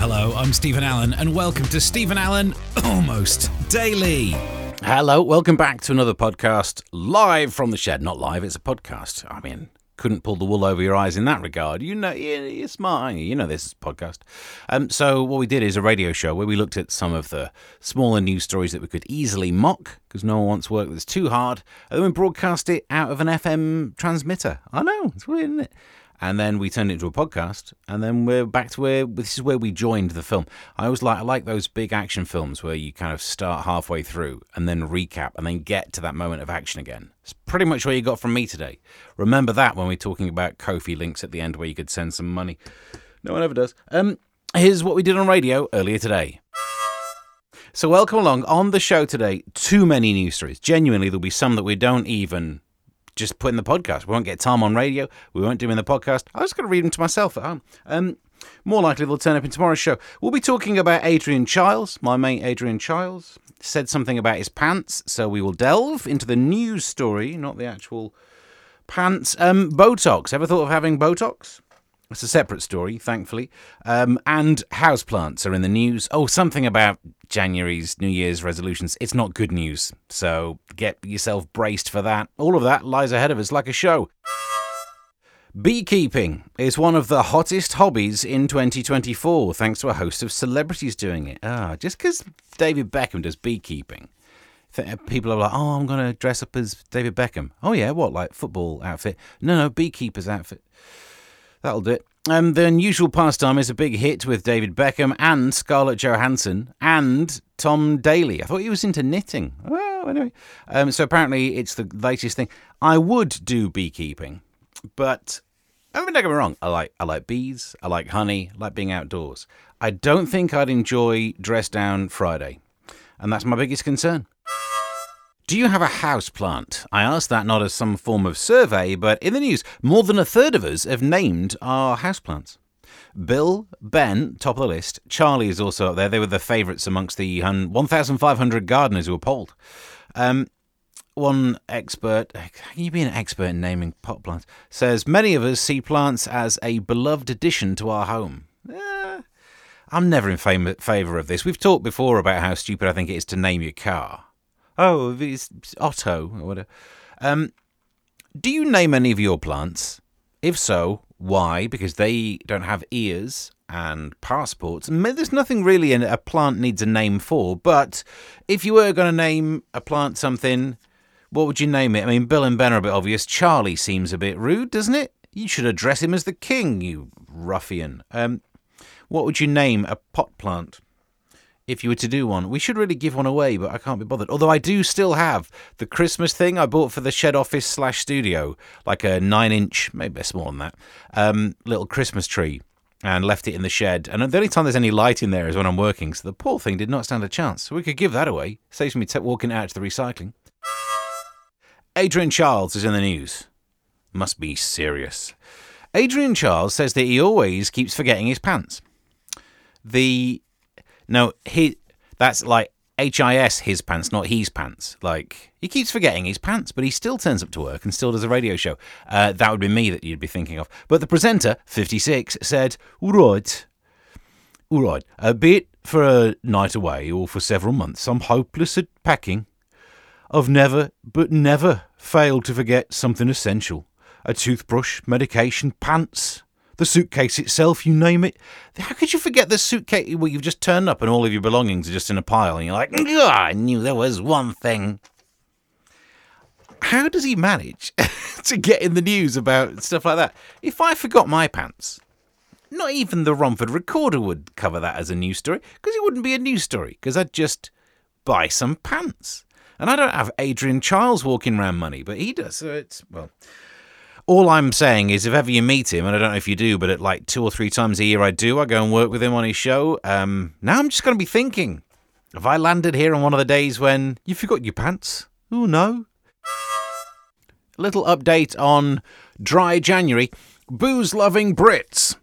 Hello, I'm Steven Allen, and welcome to Steven Allen Almost Daily. Hello, welcome back to another podcast live from the shed. Not live, it's a podcast. I mean, couldn't pull the wool over your eyes in that regard. You know, you're smart, you? Know this podcast. Um, so what we did is a radio show where we looked at some of the smaller news stories that we could easily mock because no one wants work that's too hard, and then we broadcast it out of an FM transmitter. I know it's weird, isn't it? And then we turned it into a podcast, and then we're back to where this is where we joined the film. I always like I like those big action films where you kind of start halfway through and then recap and then get to that moment of action again. It's pretty much what you got from me today. Remember that when we're talking about Ko-fi links at the end where you could send some money. No one ever does. Um, here's what we did on radio earlier today. So welcome along on the show today. Too many news stories. Genuinely, there'll be some that we don't even just put in the podcast. We won't get time on radio. We won't do in the podcast. I was going to read them to myself at home. Um, more likely they'll turn up in tomorrow's show. We'll be talking about Adrian Chiles, my mate Adrian Chiles. Said something about his pants, so we will delve into the news story, not the actual pants. Um, Botox. Ever thought of having Botox? It's a separate story, thankfully. Um, and houseplants are in the news. Oh, something about January's New Year's resolutions. It's not good news, so get yourself braced for that. All of that lies ahead of us like a show. Beekeeping is one of the hottest hobbies in 2024, thanks to a host of celebrities doing it. Ah, just because David Beckham does beekeeping, people are like, oh, I'm going to dress up as David Beckham. Oh, yeah, what, like football outfit? No, no, beekeeper's outfit. That'll do it. Um, the unusual pastime is a big hit with David Beckham and Scarlett Johansson and Tom Daley. I thought he was into knitting. Well, anyway. Um, so apparently it's the latest thing. I would do beekeeping, but I mean, don't get me wrong. I like I like bees. I like honey. I like being outdoors. I don't think I'd enjoy dress down Friday, and that's my biggest concern. Do you have a house plant? I ask that not as some form of survey, but in the news, more than a third of us have named our houseplants. Bill, Ben, top of the list. Charlie is also up there. They were the favourites amongst the 1,500 gardeners who were polled. Um, one expert, can you be an expert in naming pot plants? Says many of us see plants as a beloved addition to our home. Eh, I'm never in favour of this. We've talked before about how stupid I think it is to name your car. Oh, it's Otto or whatever. Um, do you name any of your plants? If so, why? Because they don't have ears and passports. There's nothing really a plant needs a name for. But if you were going to name a plant something, what would you name it? I mean, Bill and Ben are a bit obvious. Charlie seems a bit rude, doesn't it? You should address him as the king, you ruffian. Um, what would you name a pot plant? If you were to do one. We should really give one away, but I can't be bothered. Although I do still have the Christmas thing I bought for the shed office slash studio, like a nine inch, maybe smaller than that, um, little Christmas tree, and left it in the shed. And the only time there's any light in there is when I'm working, so the poor thing did not stand a chance. So we could give that away. Saves me t- walking out to the recycling. Adrian Chiles is in the news. Must be serious. Adrian Chiles says that he always keeps forgetting his pants. The no, he that's like HIS his pants, not his pants. Like he keeps forgetting his pants, but he still turns up to work and still does a radio show. Uh, that would be me that you'd be thinking of. But the presenter, 56, said, "All right, all right, a bit for a night away or for several months. I'm hopeless at packing. I've never, but never, failed to forget something essential: a toothbrush, medication, pants." The suitcase itself, you name it. How could you forget the suitcase? Well, you've just turned up and all of your belongings are just in a pile, and you're like, I knew there was one thing. How does he manage to get in the news about stuff like that? If I forgot my pants, not even the Romford Recorder would cover that as a news story because it wouldn't be a news story because I'd just buy some pants. And I don't have Adrian Chiles walking around money, but he does. So it's, well, all I'm saying is, if ever you meet him, and I don't know if you do, but at like two or three times a year I do, I go and work with him on his show. Um, now I'm just going to be thinking, have I landed here on one of the days when you forgot your pants? Oh no. A little update on dry January. Booze loving Brits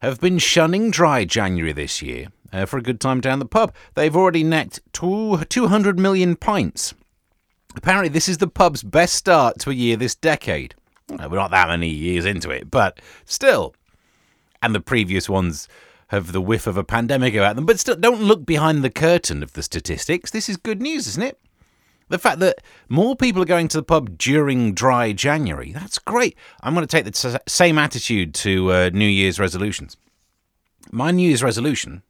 have been shunning dry January this year uh, for a good time down the pub. They've already necked two, 200 million pints. Apparently, this is the pub's best start to a year this decade. We're not that many years into it, but still. And the previous ones have the whiff of a pandemic about them. But still, don't look behind the curtain of the statistics. This is good news, isn't it? The fact that more people are going to the pub during dry January, that's great. I'm going to take the same attitude to uh, New Year's resolutions. My New Year's resolution,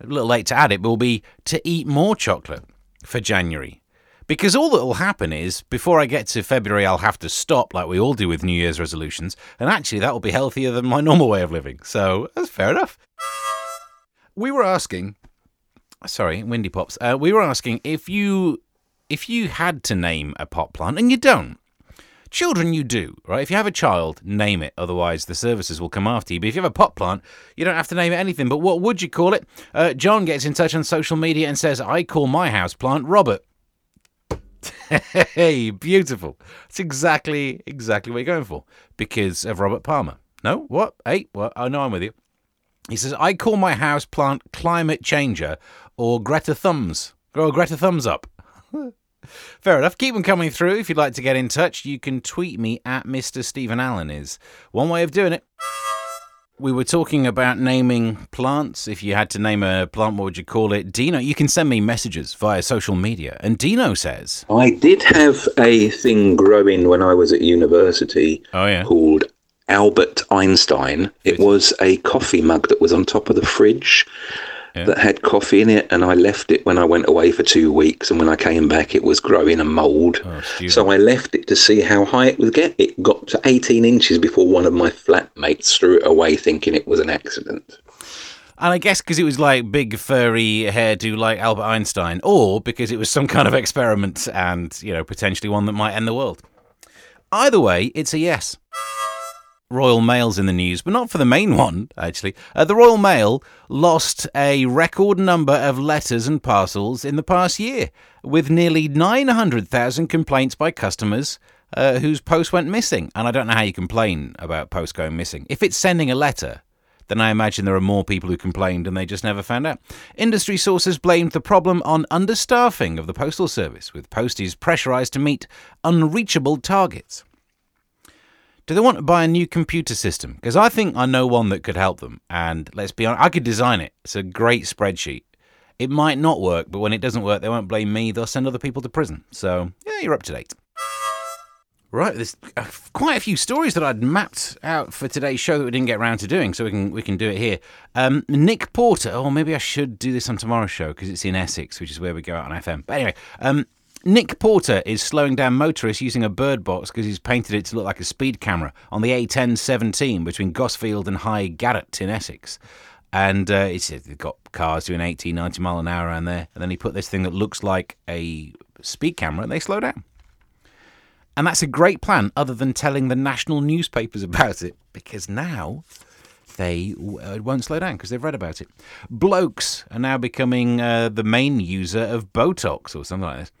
a little late to add it, will be to eat more chocolate for January. Because all that will happen is, before I get to February, I'll have to stop like we all do with New Year's resolutions. And actually, that will be healthier than my normal way of living. So that's fair enough. We were asking, sorry, Windy Pops, uh, we were asking if you if you had to name a pot plant, and you don't, children you do, right? If you have a child, name it. Otherwise, the services will come after you. But if you have a pot plant, you don't have to name it anything. But what would you call it? Uh, John gets in touch on social media and says, I call my house plant Robert. Hey, beautiful. That's exactly, exactly what you're going for. Because of Robert Palmer. No? What? Hey, what? Oh, no, I'm with you. He says, I call my house plant Climate Changer or Greta Thumbs. Or Greta Thumbs Up. Fair enough. Keep them coming through. If you'd like to get in touch, you can tweet me at Mr. Steven Allen. Is one way of doing it. We were talking about naming plants. If you had to name a plant, what would you call it? Dino, you can send me messages via social media. And Dino says, I did have a thing growing when I was at university oh, yeah. called Albert Einstein. It was a coffee mug that was on top of the fridge yeah. that had coffee in it, and I left it when I went away for two weeks. And when I came back, it was growing a mould. Oh, so I left it to see how high it would get. It got to 18 inches before one of my flatmates threw it away, thinking it was an accident. And I guess because it was like big furry hairdo like Albert Einstein, or because it was some kind of experiment and, you know, potentially one that might end the world. Either way, it's a yes. Royal Mail's in the news, but not for the main one, actually. Uh, the Royal Mail lost a record number of letters and parcels in the past year, with nearly 900,000 complaints by customers uh, whose post went missing. And I don't know how you complain about post going missing. If it's sending a letter, then I imagine there are more people who complained and they just never found out. Industry sources blamed the problem on understaffing of the postal service, with posties pressurised to meet unreachable targets. Do they want to buy a new computer system? Because I think I know one that could help them. And let's be honest, I could design it. It's a great spreadsheet. It might not work, but when it doesn't work, they won't blame me. They'll send other people to prison. So, yeah, you're up to date. Right, there's uh, quite a few stories that I'd mapped out for today's show that we didn't get around to doing, so we can we can do it here. Um, Nick Porter. Oh, maybe I should do this on tomorrow's show because it's in Essex, which is where we go out on FM. But anyway, um, Nick Porter is slowing down motorists using a bird box because he's painted it to look like a speed camera on the A1017 between Gosfield and High Garrett in Essex. And uh, it's, they've got cars doing 80, 90 mile an hour around there. And then he put this thing that looks like a speed camera and they slow down. And that's a great plan, other than telling the national newspapers about it, because now they uh, won't slow down because they've read about it. Blokes are now becoming uh, the main user of Botox or something like this.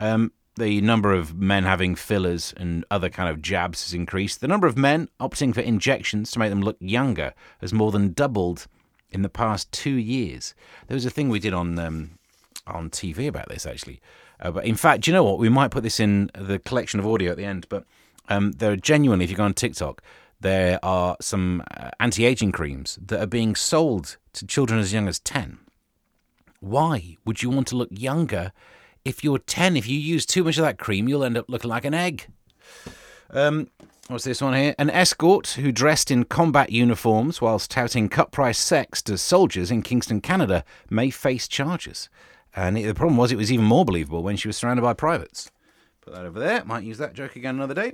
Um, the number of men having fillers and other kind of jabs has increased. The number of men opting for injections to make them look younger has more than doubled in the past two years. There was a thing we did on um, on TV about this actually. Uh, but in fact, you know what? We might put this in the collection of audio at the end. But um, there are genuinely, if you go on TikTok, there are some uh, anti-aging creams that are being sold to children as young as ten. Why would you want to look younger? If you're 10, if you use too much of that cream, you'll end up looking like an egg. Um, what's this one here? An escort who dressed in combat uniforms whilst touting cut price sex to soldiers in Kingston, Canada, may face charges. And the problem was, it was even more believable when she was surrounded by privates. Put that over there. Might use that joke again another day.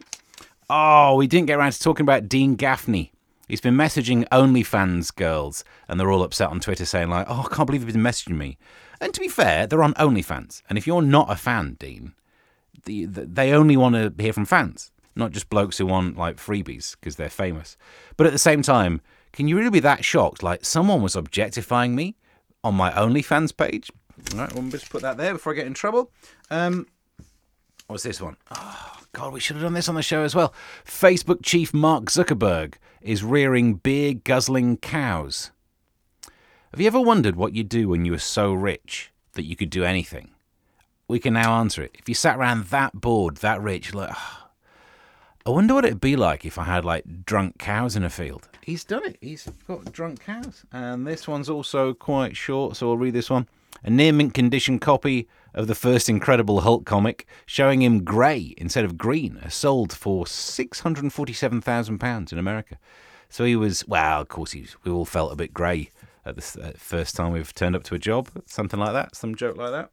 Oh, we didn't get around to talking about Dean Gaffney. He's been messaging OnlyFans girls, and they're all upset on Twitter saying, like, oh, I can't believe you've been messaging me. And to be fair, they're on OnlyFans. And if you're not a fan, Dean, the, the, they only want to hear from fans, not just blokes who want like freebies because they're famous. But at the same time, can you really be that shocked? Like someone was objectifying me on my OnlyFans page. All right, we'll just put that there before I get in trouble. Um, what's this one? Oh, God, we should have done this on the show as well. Facebook chief Mark Zuckerberg is rearing beer guzzling cows. Have you ever wondered what you'd do when you were so rich that you could do anything? We can now answer it. If you sat around that bored, that rich, like, oh, I wonder what it'd be like if I had like drunk cows in a field. He's done it. He's got drunk cows. And this one's also quite short, so I'll read this one. A near mint condition copy of the first Incredible Hulk comic showing him grey instead of green sold for £647,000 in America. So he was, well, of course, he, we all felt a bit grey at the first time we've turned up to a job, something like that, some joke like that.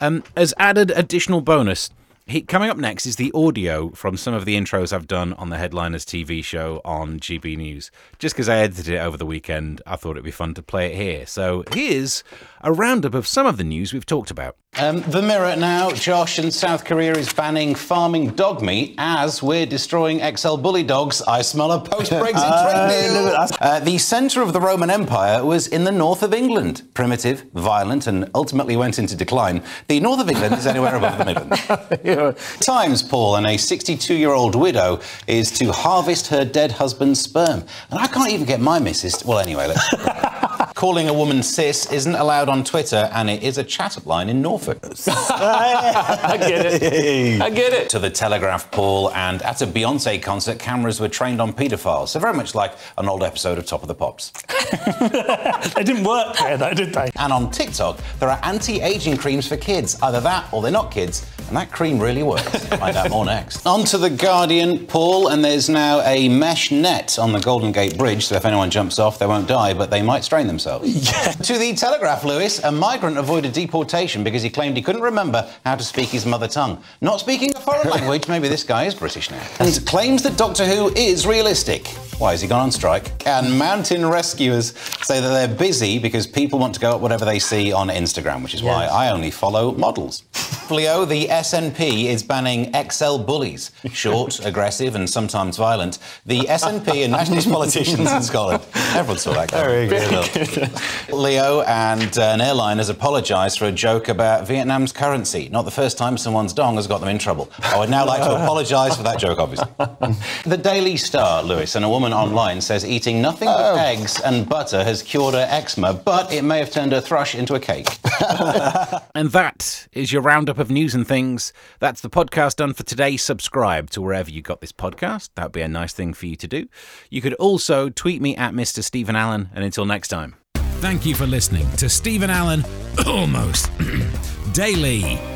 Um, as added additional bonus, he, coming up next is the audio from some of the intros I've done on the Headliners TV show on GB News. Just because I edited it over the weekend, I thought it'd be fun to play it here. So here's a roundup of some of the news we've talked about. Um, the Mirror now. Josh and South Korea is banning farming dog meat as we're destroying XL bully dogs. I smell a post Brexit uh, uh, The centre of the Roman Empire was in the north of England. Primitive, violent, and ultimately went into decline. The north of England is anywhere above the Midlands. Times, Paul, and a 62 year old widow is to harvest her dead husband's sperm. And I can't even get my missus. To, well, anyway, let's. Calling a woman cis isn't allowed on Twitter, and it is a chat up line in Norfolk. I get it. I get it. To the Telegraph, Paul, and at a Beyonce concert, cameras were trained on paedophiles. So very much like an old episode of Top of the Pops. they didn't work there, though, did they? And on TikTok, there are anti-aging creams for kids. Either that, or they're not kids, and that cream really works. Find out more next. On to the Guardian, Paul, and there's now a mesh net on the Golden Gate Bridge, so if anyone jumps off, they won't die, but they might strain themselves. Yeah. To the Telegraph, Lewis, a migrant avoided deportation because he claimed he couldn't remember how to speak his mother tongue. Not speaking a foreign language, maybe this guy is British now. And claims that Doctor Who is realistic. Why has he gone on strike? And mountain rescuers say that they're busy because people want to go up whatever they see on Instagram, which is yes. why I only follow models. Leo, the SNP is banning XL bullies, short, aggressive, and sometimes violent. The SNP and nationalist politicians in Scotland. Everyone saw that. Very good. Leo and uh, an airline has apologised for a joke about Vietnam's currency. Not the first time someone's dong has got them in trouble. I would now like to apologise for that joke, obviously. the Daily Star, Lewis, and a woman online says eating nothing but oh. eggs and butter has cured her eczema, but it may have turned her thrush into a cake. and that is your roundup of news and things. That's the podcast done for today. Subscribe to wherever you got this podcast. That would be a nice thing for you to do. You could also tweet me at Mr. Steven Allen. And until next time. Thank you for listening to Steven Allen Almost Daily.